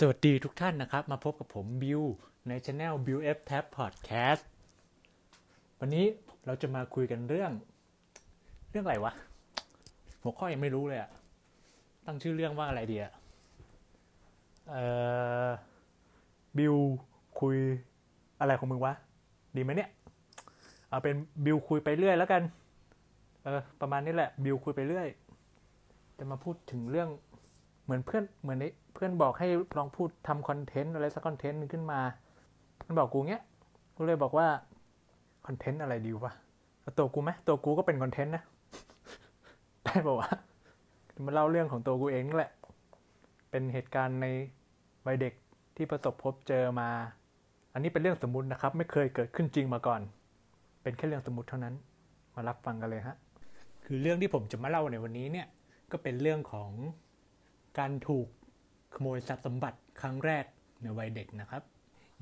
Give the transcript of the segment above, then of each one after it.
สวัสดีทุกท่านนะครับ มาพบกับผมบิวในช anel Bill F Tab Podcast วันนี้เราจะมาคุยกันเรื่อง เรื่องอะไรวะ หัวข้อยังไม่รู้เลยอะตั้งชื่อเรื่องว่าอะไรดีอะเอ่อบิวคุยอะไรของมึงวะ ดีไหมเนี่ย เอาเป็นบิวคุยไปเรื่อยแล้วกัน เออประมาณนี้แหละบิวคุยไปเรื่อย จะมาพูดถึงเรื่อง เหมือนเพื่อนเหมือนเพื่อนบอกให้ลองพูดทำคอนเทนต์อะไรสักคอนเทนต์นึงขึ้นมา มันบอกกูเงี้ย กูเลยบอกว่าคอนเทนต์อะไรดีวะเอาตัวกูไหมตัวกูก็เป็นคอนเทนต์นะ ได้ป่าวะมาเล่าเรื่องของตัวกูเองนั่แหละ เป็นเหตุการณ์ในวัยเด็กที่ประสบพบเจอมา อันนี้เป็นเรื่องสมมุตินะครับ ไม่เคยเกิดขึ้นจริงมาก่อน เป็นแค่เรื่องสมมุติเท่านั้น มารับฟังกันเลยฮะ คือเรื่องที่ผมจะมาเล่าในวันนี้เนี่ย ก็เป็นเรื่องของ การถูกขโมยทรัพย์สมบัติครั้งแรกในวัยเด็กนะครับ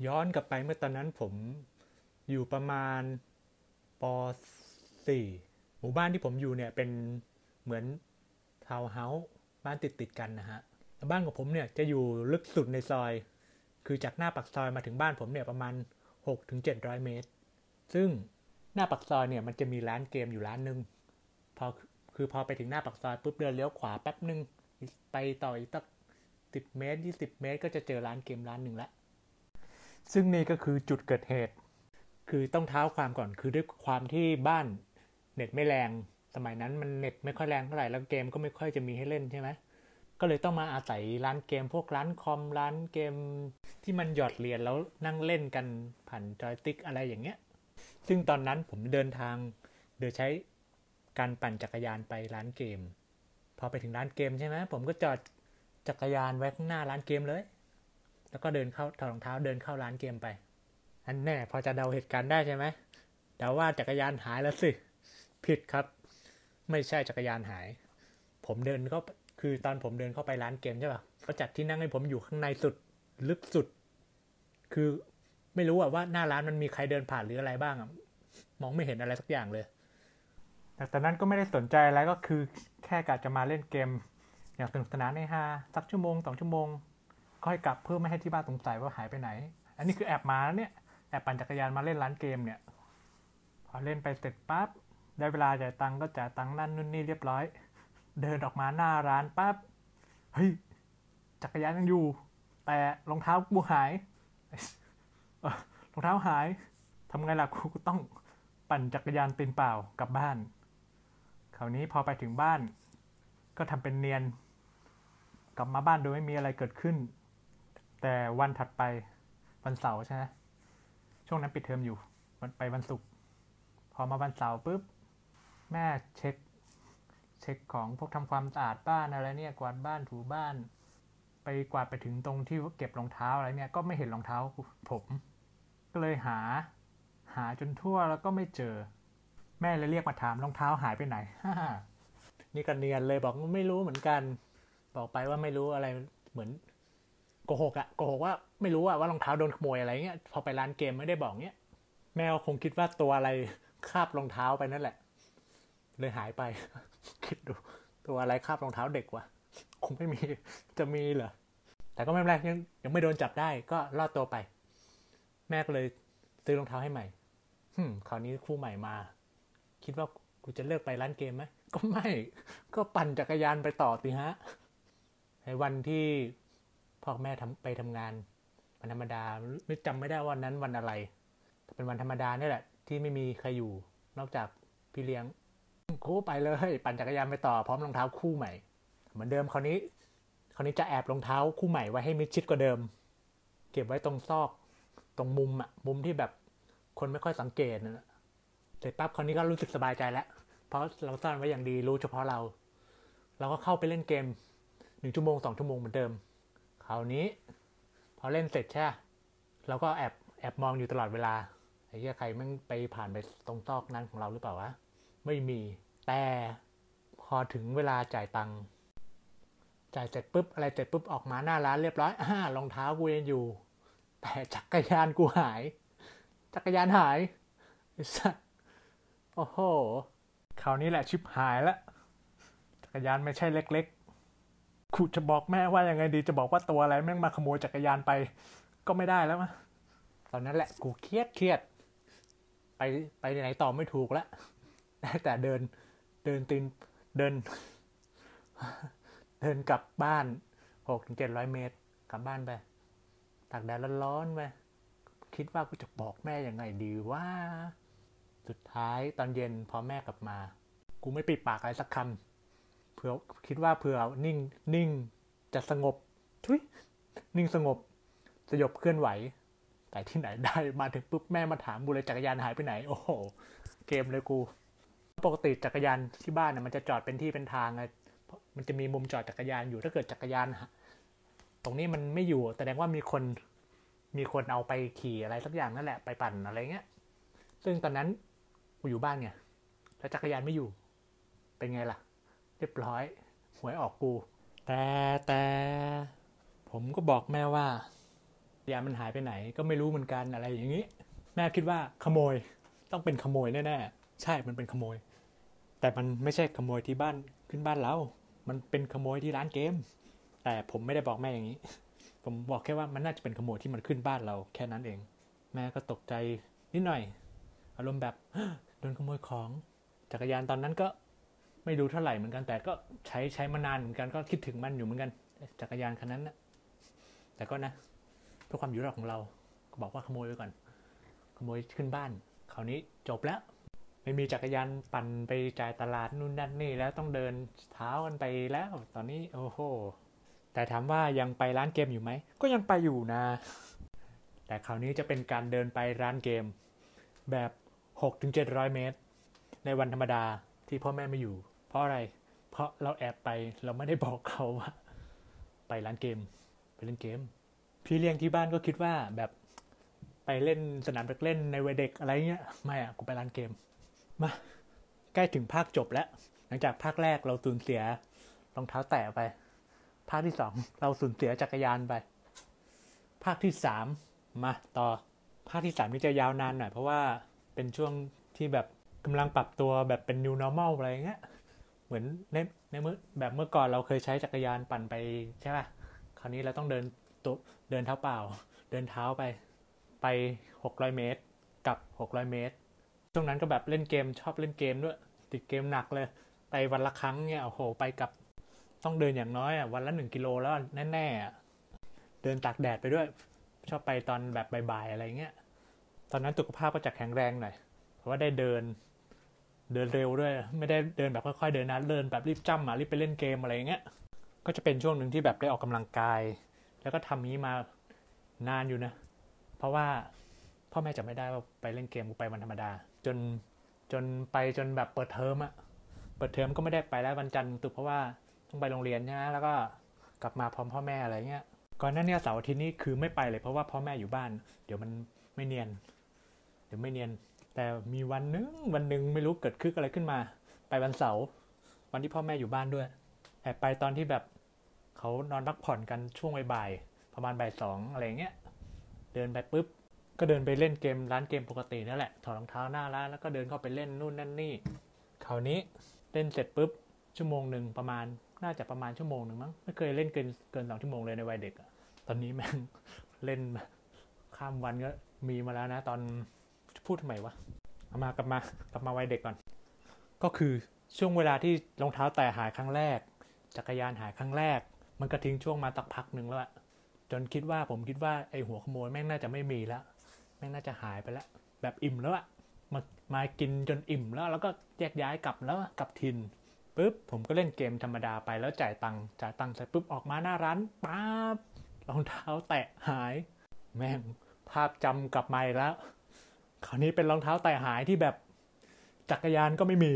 ย้อนกลับไปเมื่อตอนนั้นผมอยู่ประมาณป .4 หมู่บ้านที่ผมอยู่เนี่ยเป็นเหมือนทาวน์เฮาส์บ้านติดติดกันนะฮะบ้านของผมเนี่ยจะอยู่ลึกสุดในซอย คือจากหน้าปากซอยมาถึงบ้านผมเนี่ยประมาณ 6-700 เมตร ซึ่งหน้าปากซอยเนี่ยมันจะมีร้านเกมอยู่ร้านหนึ่งพอคือพอไปถึงหน้าปากซอยปุ๊บเดินเลี้ยวขวาแป๊บหนึ่ง ไปต่ออีกตักสิบเมตรยี่สิบเมตร ก็จะเจอร้านเกมร้านหนึ่งละซึ่งนี่ก็คือจุดเกิดเหตุ คือต้องเท้าความก่อนคือด้วยความที่บ้านเน็ตไม่แรง สมัยนั้นมันเน็ตไม่ค่อยแรงเท่าไหร่แล้วเกมก็ไม่ค่อยจะมีให้เล่นใช่ไหมก็เลยต้องมาอาศัยร้านเกมพวกร้านคอมร้านเกมที่มันหยอดเหรียญแล้วนั่งเล่นกันผ่านจอยติ๊กอะไรอย่างเงี้ย ซึ่งตอนนั้นผมเดินทางโดยใช้การปั่นจักรยานไปร้านเกม พอไปถึงร้านเกมใช่ไหมผมก็จอดจักรยานไว้ข้างหน้าร้านเกมเลย แล้วก็เดินเข้าถอดรองเท้าเดินเข้าร้านเกมไปอันแน่พอจะเดาเหตุการณ์ได้ใช่ไหมเดาว่าจักรยานหายแล้วสิผิดครับ ไม่ใช่จักรยานหาย ผมเดินเข้าคือตอนผมเดินเข้าไปร้านเกมใช่ป่ะเขาจัดที่นั่งให้ผมอยู่ข้างในสุดลึกสุด คือไม่รู้อะว่าหน้าร้านมันมีใครเดินผ่านหรืออะไรบ้างอะมองไม่เห็นอะไรสักอย่างเลย แต่ตอนนั้นก็ไม่ได้สนใจอะไรก็คือแค่กะจะมาเล่นเกม อย่างสนุกสนานในฮาสักชั่วโมงสองชั่วโมง ก็ให้กลับเพื่อไม่ให้ที่บ้านสงสัยว่าหายไปไหน อันนี้คือแอบมาเนี่ยแอบปั่นจักรยานมาเล่นร้านเกมเนี่ยพอเล่นไปเสร็จปั๊บได้เวลาจ่ายตังก็จ่ายตังนั่นนู่นนี่เรียบร้อย เดินออกมาหน้าร้านปั๊บเฮ้ยจักรยานยังอยู่ แต่รองเท้ากูหายรองเท้าหายทำไงล่ะกูต้องปั่นจักรยานตีนเปล่ากลับบ้าน คราวนี้พอไปถึงบ้าน ก็ทำเป็นเนียน กลับมาบ้านโดยไม่มีอะไรเกิดขึ้น แต่วันถัดไปวันเสาร์ใช่ไหมช่วงนั้นปิดเทอมอยู่วันไปวันศุกร์พอมาวันเสาร์ปุ๊บ แม่เช็ค เช็คของพวกทำความสะอาดบ้านอะไรเนี่ยกวาดบ้านถูบ้าน ไปกวาดไปถึงตรงที่เก็บรองเท้าอะไรเนี่ยก็ไม่เห็นรองเท้าผม ก็เลยหาหาจนทั่วแล้วก็ไม่เจอ แม่เลยเรียกมาถามรองเท้าหายไปไหน นี่ก็เนียนเลยบอกไม่รู้เหมือนกัน บอกไปว่าไม่รู้อะไรเหมือนโกหกอะโกหกว่าไม่รู้อะว่ารองเท้าโดนขโมยอะไรเงี้ยพอไปร้านเกมไม่ได้บอกเงี้ยแม่ก็คงคิดว่าตัวอะไรคาบรองเท้าไปนั่นแหละ เลยหายไป คิดดู ตัวอะไรคาบรองเท้าเด็กวะคงไม่มีจะมีเหรอแต่ก็ไม่เป็นไรยังยังไม่โดนจับได้ก็รอดตัวไป แม่ก็เลยซื้อรองเท้าให้ใหม่หึมคราวนี้คู่ใหม่มา คิดว่ากูจะเลิกไปร้านเกมไหมก็ไม่ ก็ปั่นจักรยานไปต่อสิฮะในวันที่พ่อแม่ทำไปทำงานวันธรรมดาไม่จำไม่ได้วันนั้นวันอะไรแต่เป็นวันธรรมดาเนี่ยแหละ ที่ไม่มีใครอยู่ นอกจากพี่เลี้ยงกูไปเลย ปั่นจักรยานไปต่อพร้อมรองเท้าคู่ใหม่ เหมือนเดิมคราวนี้คราวนี้จะแอบรองเท้าคู่ใหม่ไว้ให้มิดชิดกว่าเดิม เก็บไว้ตรงซอก ตรงมุมอะมุมที่แบบคนไม่ค่อยสังเกตนะ เสร็จปั๊บคราวนี้ก็รู้สึกสบายใจแล้ว เพราะเราซ่อนไว้อย่างดีรู้เฉพาะเรา เราก็เข้าไปเล่นเกมหนึ่งชั่วโมงสองชั่วโมงเหมือนเดิม คราวนี้ พอเล่นเสร็จใช่เราก็แอบแอบมองอยู่ตลอดเวลาไอ้เหี้ยใครม่งไปผ่านไปตรงซอกนั้นของเราหรือเปล่าวะไม่มีแต่พอถึงเวลาจ่ายตังค์จ่ายเสร็จปุ๊บอะไรเสร็จปุ๊บออกมาหน้าร้านเรียบร้อยอ่ารองเท้ากูยังอยู่ แต่จักรยานกูหาย จักรยานหายไอ้สัส โอ้โหคราวนี้แหละชิปหายละจักรยานไม่ใช่เล็กๆกูจะบอกแม่ว่ายังไงดีจะบอกว่าตัวอะไรแม่งมาขโมยจักรยานไป ก็ไม่ได้แล้วมะตอนนั้นแหละกูเครียดเครียด ไปไปไหนต่อไม่ถูกแล้วแต่เดินเดินตีนเดิน เดินกลับบ้านหกถึงเจ็ดร้อยเมตร กลับบ้านไปตากแดดร้อนๆไปคิดว่ากูจะบอกแม่ยังไงดีว่า สุดท้ายตอนเย็นพอแม่กลับมา กูไม่ปิดปากอะไรสักคำเผื่อคิดว่าเผื่อนิ่งนิ่งจะสงบทุยนิ่งสงบ สยบเคลื่อนไหว แต่ที่ไหนได้มาถึงปุ๊บแม่มาถามบุเลยจักรยานหายไปไหน โอ้โห เกมเลยกู ปกติจักรยานที่บ้านน่ยมันจะจอดเป็นที่เป็นทางไงมันจะมีมุมจอดจักรยานอยู่ถ้าเกิดจักรยานตรงนี้มันไม่อยู่แสดงว่ามีคนมีคนเอาไปขี่อะไรสักอย่างนั่นแหละไปปั่นอะไรเงี้ย ซึ่งตอนนั้น อยู่บ้านไงแล้วจักรยานไม่อยู่ เป็นไงล่ะ เรียบร้อยหวยออกกู แต่แต่ผมก็บอกแม่ว่า ยานมันหายไปไหนก็ไม่รู้เหมือนกันอะไรอย่างนี้ แม่คิดว่าขโมยต้องเป็นขโมยแน่ๆใช่มันเป็นขโมย แต่มันไม่ใช่ขโมยที่บ้านขึ้นบ้านเรา มันเป็นขโมยที่ร้านเกม แต่ผมไม่ได้บอกแม่อย่างนี้ ผมบอกแค่ว่ามันน่าจะเป็นขโมยที่มันขึ้นบ้านเราแค่นั้นเอง แม่ก็ตกใจนิดหน่อย อารมณ์แบบ โดนขโมยของจักรยานตอนนั้นก็ไม่ดูเท่าไหร่เหมือนกัน แต่ก็ใช้ใช้มานานเหมือนกันก็คิดถึงมันอยู่เหมือนกัน จักรยานคันนั้นนะแต่ก็นะเพื่อความอยู่รอดของเราก็บอกว่าขโมยไปก่อน ขโมยขึ้นบ้านคราวนี้จบแล้วไม่มีจักรยานปั่นไปจ่ายตลาดนู่นนั่นนี่แล้วต้องเดินเท้ากันไปแล้ว ตอนนี้โอ้โหแต่ถามว่ายังไปร้านเกมอยู่ไหมก็ยังไปอยู่นะ แต่คราวนี้จะเป็นการเดินไปร้านเกม แบบ 6-700 เมตร ในวันธรรมดาที่พ่อแม่ไม่อยู่ เพราะอะไร เพราะเราแอบไปเราไม่ได้บอกเขาว่า ไปร้านเกม ไปเล่นเกม พี่เลี้ยงที่บ้านก็คิดว่าแบบไปเล่นสนามเด็กเล่นในวัยเด็กอะไรเงี้ยไม่อะกูไปร้านเกมมาใกล้ถึงภาคจบแล้ว หลังจากภาคแรกเราสูญเสียรองเท้าแตะไป ภาคที่สองเราสูญเสียจักรยานไป ภาคที่สามมาต่อภาคที่สามนี่จะยาวนานหน่อยเพราะว่า เป็นช่วงที่แบบกำลังปรับตัวแบบเป็น new normal อะไรเงี้ย เหมือนในในเมื่อแบบเมื่อก่อนเราเคยใช้จักรยานปั่นไปใช่ป่ะ คราวนี้เราต้องเดินตัวเดินเท้าเปล่า เดินเท้าไปไป 600 เมตรกับ 600 เมตร ช่วงนั้นก็แบบเล่นเกมชอบเล่นเกมด้วย ติดเกมหนักเลย ไปวันละครั้งเนี่ยโอ้โหไปกับต้องเดินอย่างน้อยอะวันละหนึ่งกิโลแล้วแน่ๆเดินตากแดดไปด้วย ชอบไปตอนแบบบ่ายๆอะไรเงี้ย ตอนนั้นสุขภาพก็จะแข็งแรงหน่อย เพราะว่าได้เดิน เดินเร็วด้วย ไม่ได้เดินแบบค่อยๆเดินนะเดินแบบรีบจ้ำอะรีบไปเล่นเกมอะไรเงี้ย ก็จะเป็นช่วงหนึ่งที่แบบได้ออกกำลังกาย แล้วก็ทำนี้มานานอยู่นะ เพราะว่าพ่อแม่จะไม่ได้ว่าไปเล่นเกมกูไปวันธรรมดา จนจนไปจนแบบเปิดเทอมอะเปิดเทอมก็ไม่ได้ไปแล้ววันจันทร์ตุกเพราะว่าต้องไปโรงเรียนใช่ไหมแล้วก็กลับมาพร้อมพ่อแม่อะไรเงี้ยก่อนหน้านี้เสาร์อาทิตย์นี้คือไม่ไปเลยเพราะว่าพ่อแม่อยู่บ้าน เดี๋ยวมันไม่เนียน เดี๋ยวไม่เนียน แต่มีวันนึงวันหนึ่งไม่รู้เกิดขึ้นอะไรขึ้นมา ไปวันเสาร์วันที่พ่อแม่อยู่บ้านด้วยแอบไปตอนที่แบบเขานอนพักผ่อนกันช่วงบ่ายๆประมาณบ่ายสองอะไรเงี้ยเดินไปปุ๊บก็เดินไปเล่นเกมร้านเกมปกตินั่นแหละถอดรองเท้าหน้าร้านแล้วก็เดินเข้าไปเล่นนู่นนั่นนี่คราวนี้เล่นเสร็จปุ๊บชั่วโมงหนึ่งประมาณน่าจะประมาณชั่วโมงหนึ่งมั้งไม่เคยเล่นเกินเกินสองชั่วโมงเลยในวัยเด็กอะตอนนี้แม่งเล่นข้ามวันก็มีมาแล้วนะ ตอน พูดทำไมวะเอามากลับมากลับมาวัยเด็กก่อน ก็คือช่วงเวลาที่รองเท้าแตะหายครั้งแรก จักรยานหายครั้งแรก มันก็ทิ้งช่วงมาตักพักหนึ่งแล้วอะจนคิดว่าผมคิดว่าไอหัวขโมยแม่งน่าจะไม่มีแล้วแม่งน่าจะหายไปแล้ว แบบอิ่มแล้วอะมามากินจนอิ่มแล้ว แล้วก็แยกย้ายกลับแล้วกลับทินปุ๊บผมก็เล่นเกมธรรมดาไปแล้วจ่ายตังค์จ่ายตังค์เสร็จปุ๊บออกมาหน้าร้านปั๊บรองเท้าแตะหาย แม่งภาพจำกลับมาอีกแล้ว คราวนี้เป็นรองเท้าแตะหายที่แบบจักรยานก็ไม่มี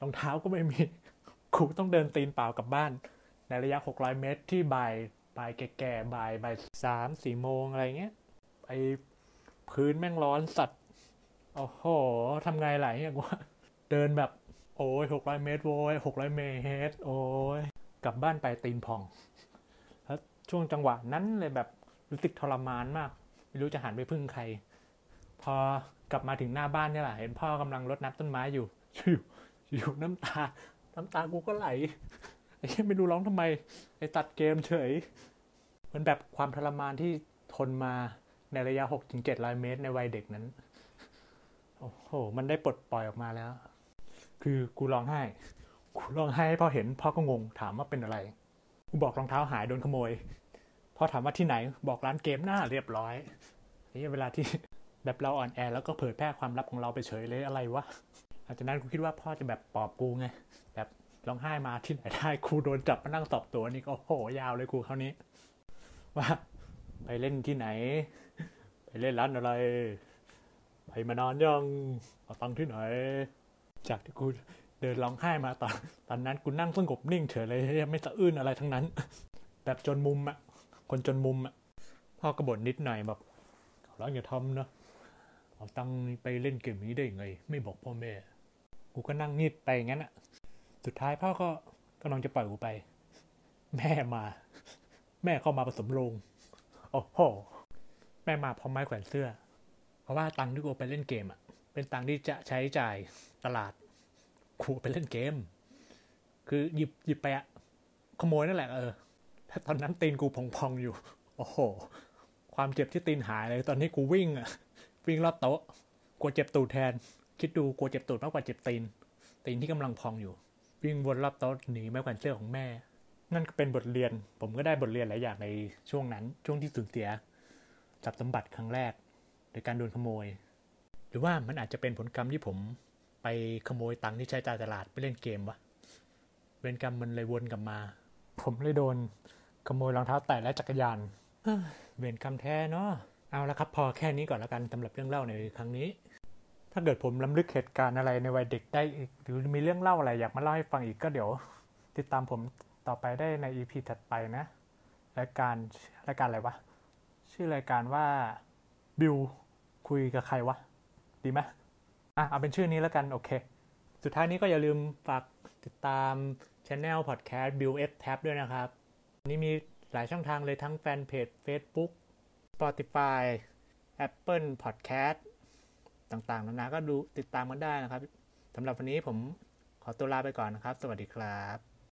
รองเท้าก็ไม่มีกูต้องเดินตีนเปล่ากลับบ้าน ในระยะ 600 เมตรที่บ่ายบ่ายแก่ๆบ่ายบ่ายสามสี่โมงอะไรเงี้ยไอพื้นแม่งร้อนสัตว์โอ้โหทำไงไหลเนี่ยกูเดินแบบ โอ้ยหกร้อยเมตรโว้ยหกร้อยเมตร โอ้ยกลับบ้านไปตีนพอง แล้วช่วงจังหวะนั้นเลยแบบรู้สึกทรมานมาก ไม่รู้จะหันไปพึ่งใคร พอกลับมาถึงหน้าบ้านเนี่ยแหละเห็นพ่อกำลังรดน้ำต้นไม้อยู่อยู่อยู่น้ำตา น้ำตากูก็ไหลไอ้เหี้ยไม่รู้ร้องทำไมไอ้ตัดเกมเฉยมันแบบความทรมานที่ทนมาในระยะ6ถึง700เมตรในวัยเด็กนั้น โอ้โห มันได้ปลดปล่อยออกมาแล้ว คือกูร้องไห้ กูร้องไห้พอเห็นพ่อก็งงถามว่าเป็นอะไร กูบอกรองเท้าหายโดนขโมย พ่อถามว่าที่ไหน บอกร้านเกมหน้าเรียบร้อยนี่เวลาที่ แบบเราอ่อนแอแล้วก็เผยแพร่ความลับของเราไปเฉยเลยอะไรวะหลังจากนั้นกูคิดว่าพ่อจะแบบปอบกูไง แบบร้องไห้มาที่ไหนได้ครูโดนจับมานั่งสอบตัวนี่ก็โหยาวเลยครูคราวนี้ ว่า ไปเล่นที่ไหน ไปเล่นร้านอะไร ไปมานานยังเอาตังค์ที่ไหน จากที่กูเดินร้องไห้มาตอนตอนนั้นกูนั่งสงบนิ่งเฉยเลยไม่สะอื้นอะไรทั้งนั้น แบบจนมุมอะคนจนมุมอะพ่อก็บ่นนิดหน่อยแบบขอร้องอย่าทำนะ เอาตังไปเล่นเกมนี้ได้ยังไง ไม่บอกพ่อแม่ กูก็นั่งนิดไปงั้นอะสุดท้ายพ่อก็กำลังจะปล่อยกูไป แม่มา แม่เข้ามาผสมโรงโอ้โห แม่มาพร้อมไม้แขวนเสื้อ เพราะว่าตังที่กูไปเล่นเกมอะเป็นตังที่จะใช้จ่ายตลาดกูไปเล่นเกม คือหยิบหยิบไปอะขโมยนั่นแหละเออแต่ตอนนั้นตีนกูพองๆอยู่ โอ้โห ความเจ็บที่ตีนหายเลย ตอนนี้กูวิ่งอะ วิ่งรอบโต๊ะกลัวเจ็บตูดแทน คิดดูกลัวเจ็บตูดมากกว่าเจ็บตีนตีนที่กำลังพองอยู่ วิ่งวนรอบโต๊ะหนีไม้แขวนเสื้อของแม่ นั่นก็เป็นบทเรียน ผมก็ได้บทเรียนหลายอย่างในช่วงนั้น ช่วงที่สูญเสียทรัพย์สมบัติครั้งแรก โดยการโดนขโมย หรือว่ามันอาจจะเป็นผลกรรมที่ผม ไปขโมยตังค์ที่ใช้จ่ายตลาดไปเล่นเกมวะเวรกรรมมันเลยวนกลับมา ผมเลยโดนขโมยรองเท้าแตะและจักรยานเฮ้ยเวรกรรมแท้เนาะ เอาละครับพอแค่นี้ก่อนแล้วกันสำหรับเรื่องเล่าในครั้งนี้ ถ้าเกิดผมล้ำลึกเหตุการณ์อะไรในวัยเด็กได้อีก หรือมีเรื่องเล่าอะไรอยากมาเล่าให้ฟังอีกก็เดี๋ยว ติดตามผมต่อไปได้ใน EP ถัดไปนะรายการรายการอะไรวะ ชื่อรายการว่าบิวคุยกับใครวะ ดีไหมอะเอาเป็นชื่อนี้แล้วกันโอเค สุดท้ายนี้ก็อย่าลืมฝากติดตามช anel podcast Bill F Tab ด้วยนะครับนนี้มีหลายช่องทางเลยทั้งแฟนเพจ Facebook Spotify Apple Podcast ต่างๆนานาก็ดูติดตามกันได้นะครับสำหรับวันนี้ผมขอตัวลาไปก่อนนะครับ สวัสดีครับ